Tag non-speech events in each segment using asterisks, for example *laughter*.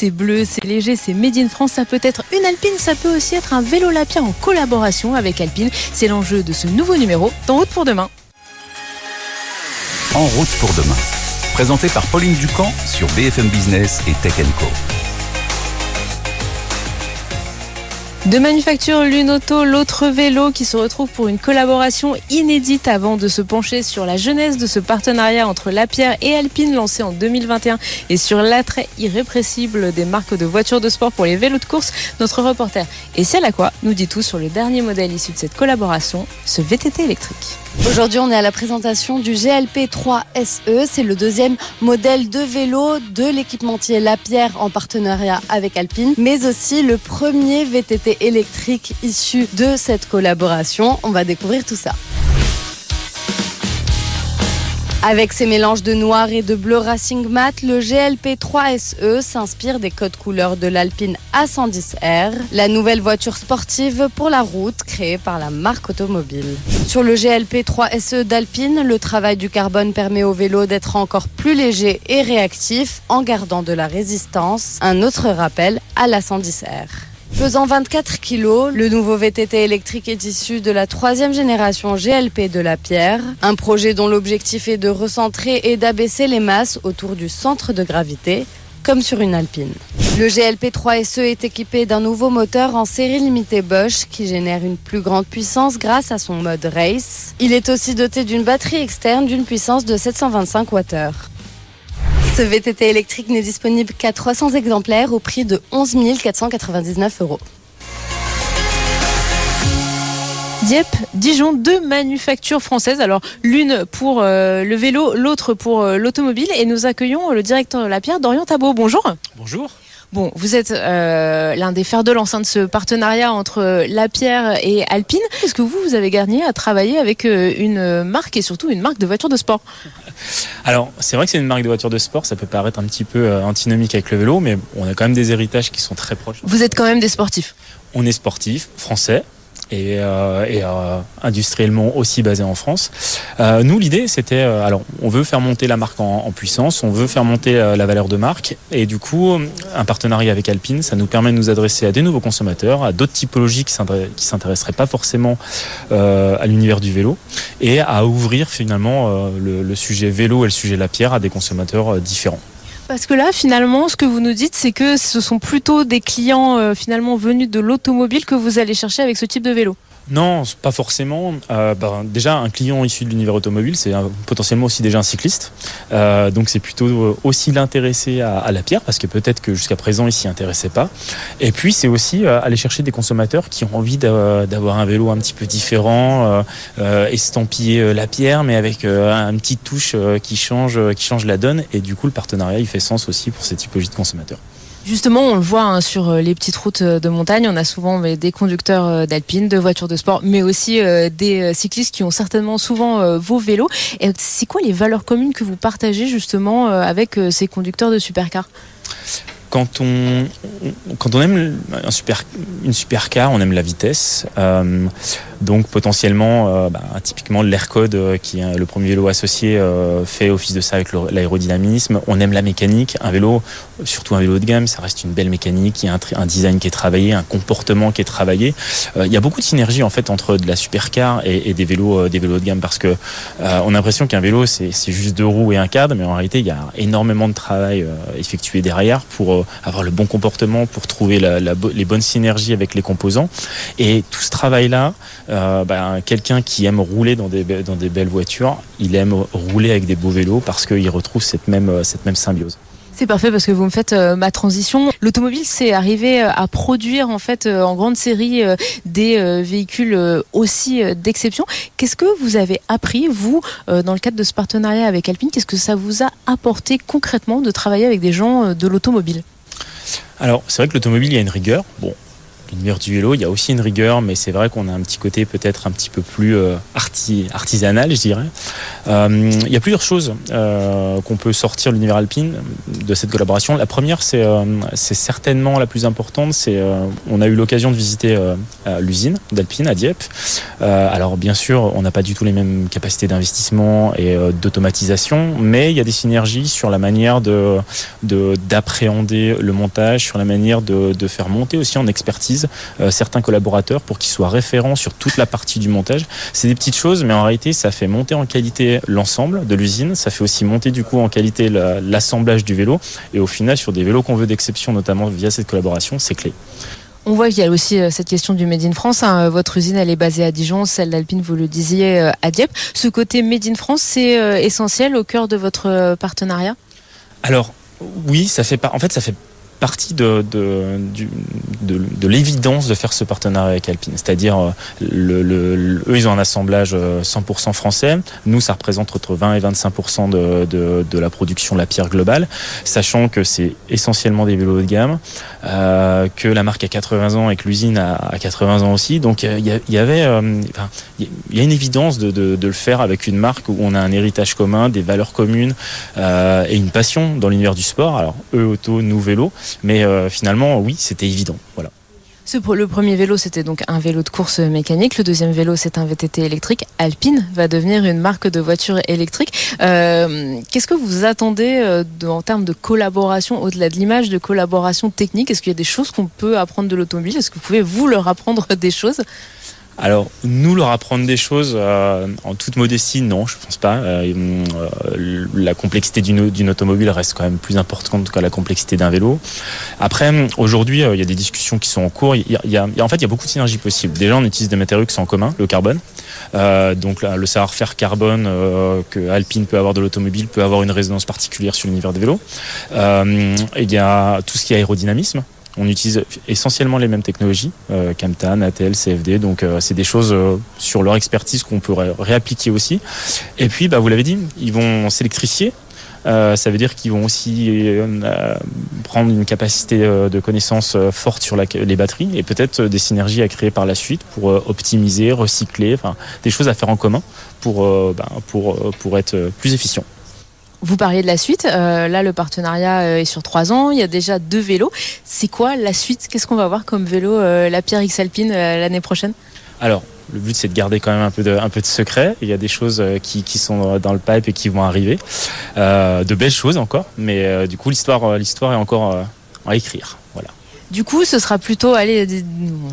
C'est bleu, c'est léger, c'est Made in France. Ça peut être une Alpine, ça peut aussi être un vélo Lapierre en collaboration avec Alpine. C'est l'enjeu de ce nouveau numéro d'En route pour demain. En route pour demain. Présenté par Pauline Ducamp sur BFM Business et Tech Co. De manufacture l'une auto, l'autre vélo qui se retrouve pour une collaboration inédite avant de se pencher sur la jeunesse de ce partenariat entre Lapierre et Alpine lancé en 2021 et sur l'attrait irrépressible des marques de voitures de sport pour les vélos de course. Notre reporter Essiel Lacroix nous dit tout sur le dernier modèle issu de cette collaboration, ce VTT électrique. Aujourd'hui, on est à la présentation du GLP 3 SE. C'est le deuxième modèle de vélo de l'équipementier Lapierre en partenariat avec Alpine, mais aussi le premier VTT électrique issu de cette collaboration. On va découvrir tout ça. Avec ses mélanges de noir et de bleu Racing Mat, le GLP 3 SE s'inspire des codes couleurs de l'Alpine A110R, la nouvelle voiture sportive pour la route créée par la marque automobile. Sur le GLP 3 SE d'Alpine, le travail du carbone permet au vélo d'être encore plus léger et réactif en gardant de la résistance, un autre rappel à la 110R. Pesant 24 kg, le nouveau VTT électrique est issu de la troisième génération GLP de la Pierre, un projet dont l'objectif est de recentrer et d'abaisser les masses autour du centre de gravité, comme sur une Alpine. Le GLP 3 SE est équipé d'un nouveau moteur en série limitée Bosch qui génère une plus grande puissance grâce à son mode race. Il est aussi doté d'une batterie externe d'une puissance de 725 Wh. Ce VTT électrique n'est disponible qu'à 300 exemplaires au prix de 11 499 euros. Dieppe, Dijon, deux manufactures françaises. Alors l'une pour euh, le vélo, l'autre pour euh, l'automobile. Et nous accueillons le directeur de la Pierre, Dorian Tabot. Bonjour. Bonjour. Bon, vous êtes euh, l'un des fers de lance de ce partenariat entre Lapierre et Alpine. Est-ce que vous, vous avez gagné à travailler avec une marque et surtout une marque de voitures de sport? *laughs* Alors, c'est vrai que c'est une marque de voitures de sport, ça peut paraître un petit peu antinomique avec le vélo, mais on a quand même des héritages qui sont très proches. Vous êtes quand même des sportifs? On est sportifs, français, et, euh, et euh, industriellement aussi basé en France. Euh, nous, l'idée, c'était, alors, on veut faire monter la marque en, puissance, on veut faire monter la valeur de marque, et du coup, un partenariat avec Alpine, ça nous permet de nous adresser à des nouveaux consommateurs, à d'autres typologies qui s'intéresseraient pas forcément à l'univers du vélo, et à ouvrir finalement le, le sujet vélo et le sujet la pierre à des consommateurs différents. Parce que là, finalement, ce que vous nous dites, c'est que ce sont plutôt des clients euh, finalement venus de l'automobile que vous allez chercher avec ce type de vélo. Non, pas forcément. Euh, ben, déjà, un client issu de l'univers automobile, c'est potentiellement aussi déjà un cycliste. Euh, donc, c'est plutôt euh, aussi l'intéresser à, la pierre, parce que peut-être que jusqu'à présent, il s'y intéressait pas. Et puis, c'est aussi aller chercher des consommateurs qui ont envie d'avoir un vélo un petit peu différent, estampillé la pierre, mais avec un petit touche qui change, qui change la donne. Et du coup, le partenariat, il fait sens aussi pour ces typologies de consommateurs. Justement, on le voit hein, sur euh, les petites routes euh, de montagne, on a souvent des conducteurs euh, d'alpine, de voitures de sport, mais aussi des cyclistes qui ont certainement souvent vos vélos. Et c'est quoi les valeurs communes que vous partagez justement avec ces conducteurs de supercars? Quand on, quand on aime un super, une supercar, on aime la vitesse. Donc potentiellement, euh, bah, typiquement l'Aircode, euh, qui est le premier vélo associé, euh, fait office de ça avec l'aérodynamisme. On aime la mécanique. Un vélo, surtout un vélo de gamme, ça reste une belle mécanique. Il y a un, design qui est travaillé, un comportement qui est travaillé. il y a beaucoup de synergie en fait entre de la supercar et, et des vélos, des vélos de gamme parce que on a l'impression qu'un vélo c'est juste deux roues et un cadre, mais en réalité il y a énormément de travail effectué derrière pour avoir le bon comportement, pour trouver les bonnes synergies avec les composants. Et tout ce travail là euh, ben, quelqu'un qui aime rouler dans des, belles voitures, il aime rouler avec des beaux vélos parce qu'il retrouve cette même, euh, symbiose. C'est parfait parce que vous me faites euh, ma transition. L'automobile, c'est arrivé à produire en fait en grande série des véhicules aussi d'exception. Qu'est-ce que vous avez appris vous dans le cadre de ce partenariat avec Alpine? Qu'est-ce que ça vous a apporté concrètement de travailler avec des gens de l'automobile? Alors c'est vrai que l'automobile, il y a une rigueur. Bon, l'univers du vélo, il y a aussi une rigueur, mais c'est vrai qu'on a un petit côté peut-être un petit peu plus euh, artisanal, je dirais. Euh, il y a plusieurs choses euh, qu'on peut sortir de l'univers alpine de cette collaboration. La première, c'est certainement la plus importante, c'est on a eu l'occasion de visiter l'usine d'Alpine à Dieppe. alors bien sûr, on n'a pas du tout les mêmes capacités d'investissement et d'automatisation, mais il y a des synergies sur la manière de d'appréhender le montage, sur la manière de, de faire monter aussi en expertise euh, certains collaborateurs pour qu'ils soient référents sur toute la partie du montage. C'est des petites choses, mais en réalité, ça fait monter en qualité l'ensemble de l'usine. Ça fait aussi monter du coup en qualité l'assemblage du vélo. Et au final, sur des vélos qu'on veut d'exception, notamment via cette collaboration, c'est clé. On voit qu'il y a aussi euh, cette question du Made in France. Hein. Votre usine, elle est basée à Dijon, celle d'Alpine, vous le disiez, euh, à Dieppe. Ce côté Made in France, c'est essentiel au cœur de votre partenariat? Alors, oui, ça fait pas. En fait, ça fait partie de, de, de, l'évidence de faire ce partenariat avec Alpine. C'est-à-dire, euh, le, le, eux, ils ont un assemblage 100% euh, français. Nous, ça représente entre 20 et 25% de, de, de la production de la pierre globale, sachant que c'est essentiellement des vélos de gamme, euh, que la marque a 80 ans et que l'usine a, 80 ans aussi. Donc, il y, avait, il y a une évidence de, de, de, le faire avec une marque où on a un héritage commun, des valeurs communes euh, et une passion dans l'univers du sport. Alors, eux, auto, nous, vélo. Mais euh, finalement, oui, c'était évident. Voilà. Le premier vélo, c'était donc un vélo de course mécanique. Le deuxième vélo, c'est un VTT électrique. Alpine va devenir une marque de voiture électrique. Euh, qu'est-ce que vous attendez euh, en termes de collaboration, au-delà de l'image, de collaboration technique? Est-ce qu'il y a des choses qu'on peut apprendre de l'automobile? Est-ce que vous pouvez, vous, leur apprendre des choses? Alors, nous leur apprendre des choses euh, en toute modestie, non, je pense pas. Euh, euh, la complexité d'une automobile reste quand même plus importante que la complexité d'un vélo. Après, aujourd'hui, il y a des discussions qui sont en cours. Il y a, en fait, il y a beaucoup de synergies possibles. Déjà, on utilise des matériaux qui sont en commun, le carbone. donc, le savoir-faire carbone que Alpine peut avoir de l'automobile peut avoir une résonance particulière sur l'univers des vélos. il y a tout ce qui est aérodynamisme. On utilise essentiellement les mêmes technologies, euh, Camtan, ATL, CFD, donc euh, c'est des choses euh, sur leur expertise qu'on peut réappliquer aussi. Et puis, bah, vous l'avez dit, ils vont s'électrifier. ça veut dire qu'ils vont aussi prendre une capacité de connaissance forte sur les batteries et peut-être des synergies à créer par la suite pour optimiser, recycler, des choses à faire en commun pour, bah, pour être plus efficient. Vous parliez de la suite. Euh, là, le partenariat euh, est sur trois ans. Il y a déjà deux vélos. C'est quoi la suite? Qu'est-ce qu'on va voir comme vélo euh, la Pierre X Alpine l'année prochaine? Alors, le but, c'est de garder quand même un peu de, un peu de secret. Il y a des choses qui, qui sont dans le pipe et qui vont arriver. de belles choses encore. Mais du coup, l'histoire, l'histoire est encore à écrire. Du coup, ce sera plutôt, allez,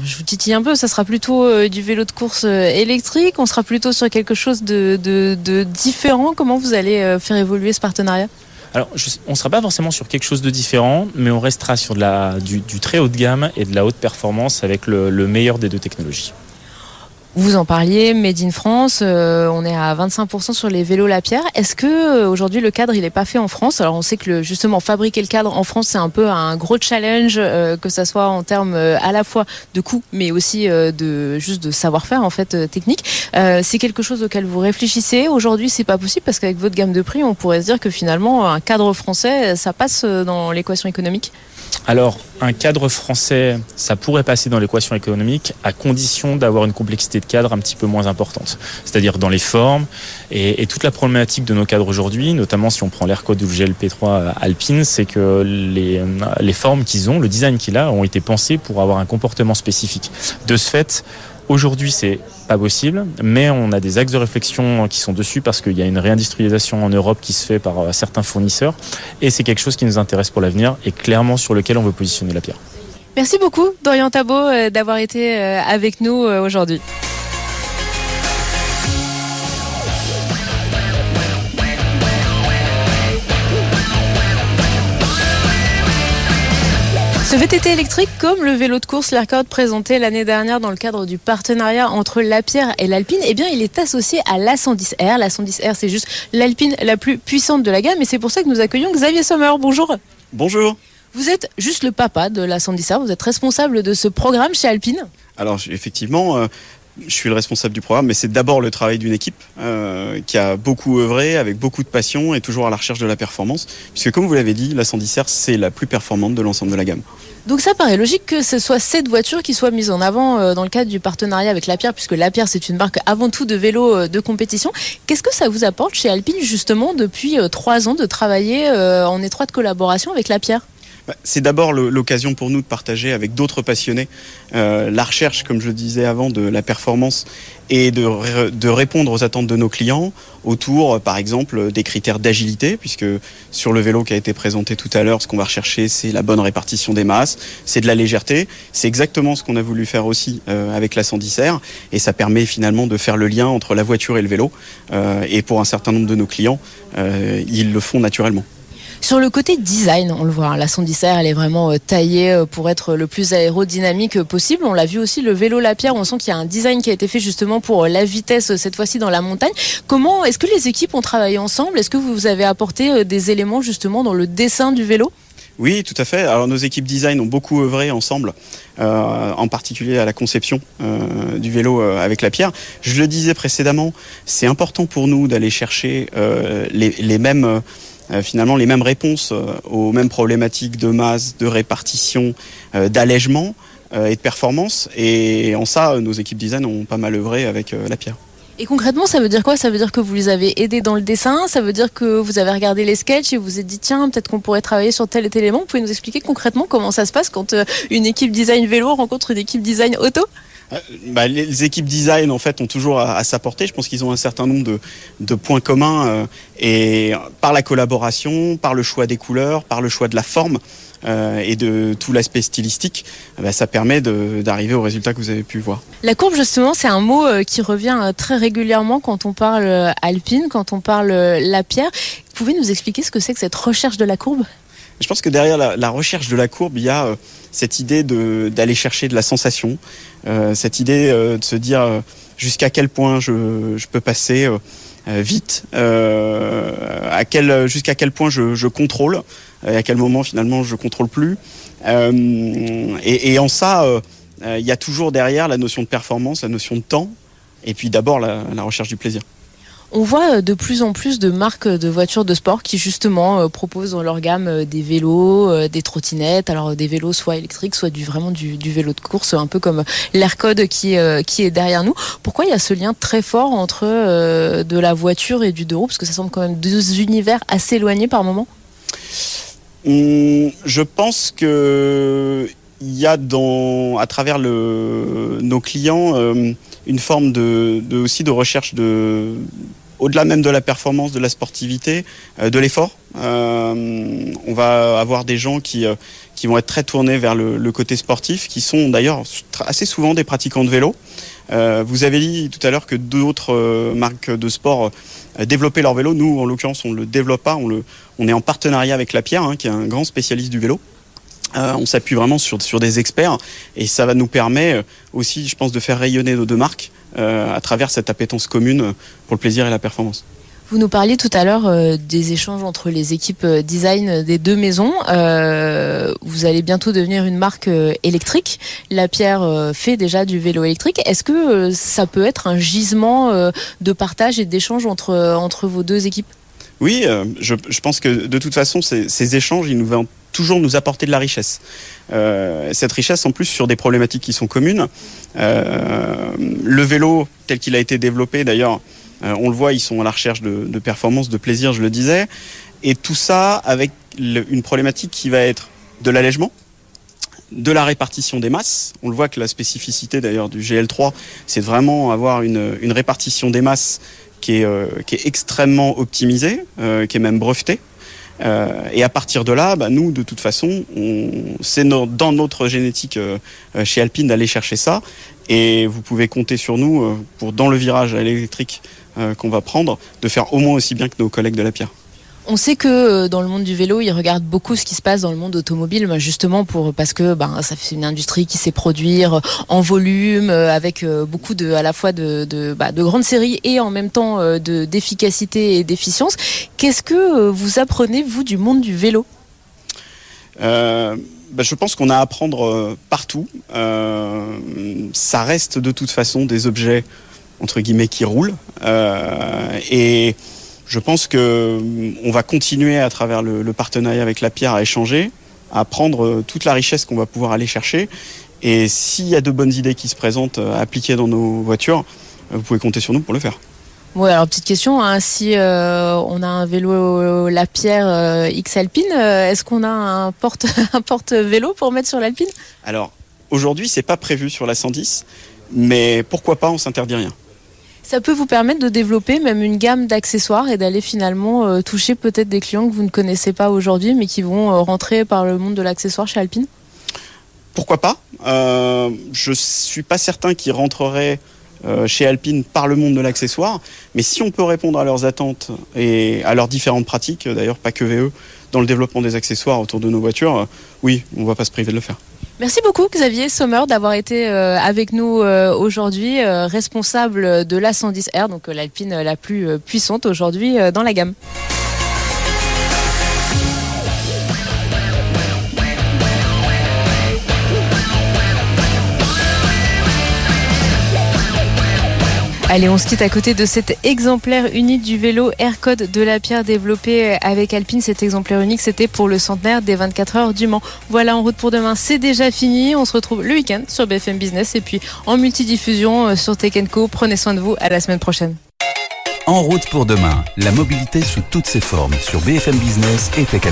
je vous titille un peu, ça sera plutôt euh, du vélo de course euh, électrique, on sera plutôt sur quelque chose de, différent. Comment vous allez euh, faire évoluer ce partenariat? Alors, on ne sera pas forcément sur quelque chose de différent, mais on restera sur de du, très haut de gamme et de la haute performance avec le meilleur des deux technologies. Vous en parliez, Made in France, euh, on est à 25% sur les vélos Lapierre. Est-ce que euh, aujourd'hui le cadre il n'est pas fait en France? Alors on sait que justement fabriquer le cadre en France c'est un peu un gros challenge, euh, que ça soit en termes à la fois de coût, mais aussi de juste de savoir-faire en fait technique. c'est quelque chose auquel vous réfléchissez. Aujourd'hui c'est pas possible parce qu'avec votre gamme de prix on pourrait se dire que finalement un cadre français ça passe dans l'équation économique? Alors, un cadre français, ça pourrait passer dans l'équation économique à condition d'avoir une complexité de cadre un petit peu moins importante. C'est-à-dire dans les formes et, toute la problématique de nos cadres aujourd'hui, notamment si on prend l'Aircode ou le GLP3 Alpine, c'est que les, les formes qu'ils ont, le design qu'il a, ont été pensés pour avoir un comportement spécifique. De ce fait, Aujourd'hui, c'est pas possible, mais on a des axes de réflexion qui sont dessus parce qu'il y a une réindustrialisation en Europe qui se fait par euh, certains fournisseurs et c'est quelque chose qui nous intéresse pour l'avenir et clairement sur lequel on veut positionner la pierre. Merci beaucoup, Dorian Tabot, euh, d'avoir été euh, avec nous aujourd'hui. VTT électrique, comme le vélo de course l'Aircode présenté l'année dernière dans le cadre du partenariat entre la Pierre et l'Alpine, eh bien, il est associé à l'A110R. L'A110R, c'est juste l'Alpine la plus puissante de la gamme et c'est pour ça que nous accueillons Xavier Sommer. Bonjour. Bonjour. Vous êtes juste le papa de la 110R, vous êtes responsable de ce programme chez Alpine Alors effectivement, euh, je suis le responsable du programme, mais c'est d'abord le travail d'une équipe euh, qui a beaucoup œuvré, avec beaucoup de passion et toujours à la recherche de la performance. Puisque comme vous l'avez dit, la 110R, c'est la plus performante de l'ensemble de la gamme. Donc ça paraît logique que ce soit cette voiture qui soit mise en avant euh, dans le cadre du partenariat avec Lapierre, puisque Lapierre c'est une marque avant tout de vélos euh, de compétition. Qu'est-ce que ça vous apporte chez Alpine justement depuis euh, trois ans de travailler en étroite collaboration avec Lapierre bah, c'est d'abord l'occasion pour nous de partager avec d'autres passionnés euh, la recherche, comme je le disais avant, de la performance et de, répondre aux attentes de nos clients autour, par exemple, des critères d'agilité, puisque sur le vélo qui a été présenté tout à l'heure, ce qu'on va rechercher, c'est la bonne répartition des masses, c'est de la légèreté. C'est exactement ce qu'on a voulu faire aussi euh, avec la 110R, et ça permet finalement de faire le lien entre la voiture et le vélo. Euh, et pour un certain nombre de nos clients, ils le font naturellement. Sur le côté design, on le voit, hein, la 110R, elle est vraiment euh, taillée euh, pour être le plus aérodynamique possible. On l'a vu aussi, le vélo Lapierre, on sent qu'il y a un design qui a été fait justement pour euh, la vitesse, cette fois-ci dans la montagne. Comment, est-ce que les équipes ont travaillé ensemble? Est-ce que vous avez apporté des éléments justement dans le dessin du vélo? Oui, tout à fait. Alors nos équipes design ont beaucoup œuvré ensemble, en particulier à la conception du vélo avec la pierre. Je le disais précédemment, c'est important pour nous d'aller chercher les, mêmes euh, finalement les mêmes réponses euh, aux mêmes problématiques de masse, de répartition, euh, d'allègement et de performance. Et en ça, nos équipes design ont pas mal œuvré avec la pierre. Et concrètement, ça veut dire quoi? Ça veut dire que vous les avez aidés dans le dessin? Ça veut dire que vous avez regardé les sketchs et vous vous êtes dit tiens, peut-être qu'on pourrait travailler sur tel et tel élément? Vous pouvez nous expliquer concrètement comment ça se passe quand une équipe design vélo rencontre une équipe design auto? euh, bah, les équipes design en fait ont toujours à, s'apporter. Je pense qu'ils ont un certain nombre de, points communs euh, et par la collaboration, par le choix des couleurs, par le choix de la forme euh, et de tout l'aspect stylistique, bah, ça permet d'arriver au résultat que vous avez pu voir. La courbe justement, c'est un mot qui revient très régulièrement quand on parle alpine, quand on parle la pierre. Vous pouvez nous expliquer ce que c'est que cette recherche de la courbe? Je pense que derrière la, recherche de la courbe, il y a euh, cette idée d'aller chercher de la sensation, euh, cette idée euh, de se dire jusqu'à quel point je, peux passer vite, à quel, jusqu'à quel point je, contrôle, et à quel moment finalement je contrôle plus. Et, en ça, il y a toujours derrière la notion de performance, la notion de temps, et puis d'abord la recherche du plaisir. On voit euh, de plus en plus de marques de voitures de sport qui justement euh, proposent dans leur gamme euh, des vélos, des trottinettes, alors des vélos soit électriques, soit du vraiment du, vélo de course, un peu comme l'Aircode qui, qui est derrière nous. Pourquoi il y a ce lien très fort entre de la voiture et du deux roues? Parce que ça semble quand même deux univers assez éloignés par moment. Hum, je pense que il y a dans, à travers le, nos clients une forme de, aussi de recherche de au-delà même de la performance, de la sportivité, euh, de l'effort. Euh, on va avoir des gens qui, euh, qui vont être très tournés vers le, côté sportif, qui sont d'ailleurs assez souvent des pratiquants de vélo. vous avez dit tout à l'heure que d'autres marques de sport développaient leur vélo. Nous, en l'occurrence, on ne le développe pas. On, le, on est en partenariat avec La Pierre, hein, qui est un grand spécialiste du vélo. Euh, on s'appuie vraiment sur, sur des experts et ça va nous permettre aussi, je pense, de faire rayonner nos deux marques euh, à travers cette appétence commune pour le plaisir et la performance. Vous nous parliez tout à l'heure euh, des échanges entre les équipes design des deux maisons. vous allez bientôt devenir une marque électrique. La Pierre fait déjà du vélo électrique. Est-ce que ça peut être un gisement de partage et d'échange entre, entre vos deux équipes? Oui, je, pense que de toute façon, ces, ces échanges, ils nous toujours nous apporter de la richesse. Euh, cette richesse en plus sur des problématiques qui sont communes. Euh, le vélo tel qu'il a été développé d'ailleurs, euh, on le voit, ils sont à la recherche de, performance, de plaisir, je le disais. Et tout ça avec une problématique qui va être de l'allègement, de la répartition des masses. On le voit que la spécificité d'ailleurs du GL3, c'est vraiment avoir une, répartition des masses qui est extrêmement optimisée, qui est même brevetée. Euh, et à partir de là, bah, nous, de toute façon, c'est dans notre génétique euh, chez Alpine d'aller chercher ça. Et vous pouvez compter sur nous euh, pour, dans le virage à l'électrique qu'on va prendre, de faire au moins aussi bien que nos collègues de la pierre. On sait que euh, dans le monde du vélo, ils regardent beaucoup ce qui se passe dans le monde automobile, justement pour parce que ben ça une industrie qui sait produire euh, en volume euh, avec beaucoup de à la fois de de, bah, de grandes séries et en même temps de d'efficacité et d'efficience. Qu'est-ce que vous apprenez vous du monde du vélo? Bah, je pense qu'on a à apprendre partout. Ça reste de toute façon des objets entre guillemets qui roulent. Et je pense que on va continuer à travers le, le partenariat avec la pierre à échanger, à prendre toute la richesse qu'on va pouvoir aller chercher. Et s'il y a de bonnes idées qui se présentent à appliquer dans nos voitures, vous pouvez compter sur nous pour le faire. Oui, alors petite question, hein, si euh, on a un vélo La Pierre euh, X Alpine, euh, est-ce qu'on a un porte *laughs* un porte vélo pour mettre sur l'Alpine? Alors aujourd'hui, c'est pas prévu sur la 110, mais pourquoi pas On s'interdit rien. Ça peut vous permettre de développer même une gamme d'accessoires et d'aller finalement euh, toucher peut-être des clients que vous ne connaissez pas aujourd'hui, mais qui vont euh, rentrer par le monde de l'accessoire chez Alpine? Pourquoi pas? Euh, Je suis pas certain qu'ils rentreraient chez Alpine par le monde de l'accessoire, mais si on peut répondre à leurs attentes et à leurs différentes pratiques, d'ailleurs pas que VE, dans le développement des accessoires autour de nos voitures, oui, on va pas se priver de le faire. Merci beaucoup Xavier Sommer d'avoir été euh, avec nous euh, aujourd'hui, euh, responsable de la 110R, donc l'Alpine la plus puissante aujourd'hui dans la gamme. Allez, on se quitte à côté de cet exemplaire unique du vélo Aircode de la pierre développé avec Alpine. Cet exemplaire unique, c'était pour le centenaire des 24 heures du Mans. Voilà, en route pour demain, c'est déjà fini. On se retrouve le week-end sur BFM Business et puis en multidiffusion euh, sur Tech Co. Prenez soin de vous. À la semaine prochaine. En route pour demain, la mobilité sous toutes ses formes sur BFM Business et Tech.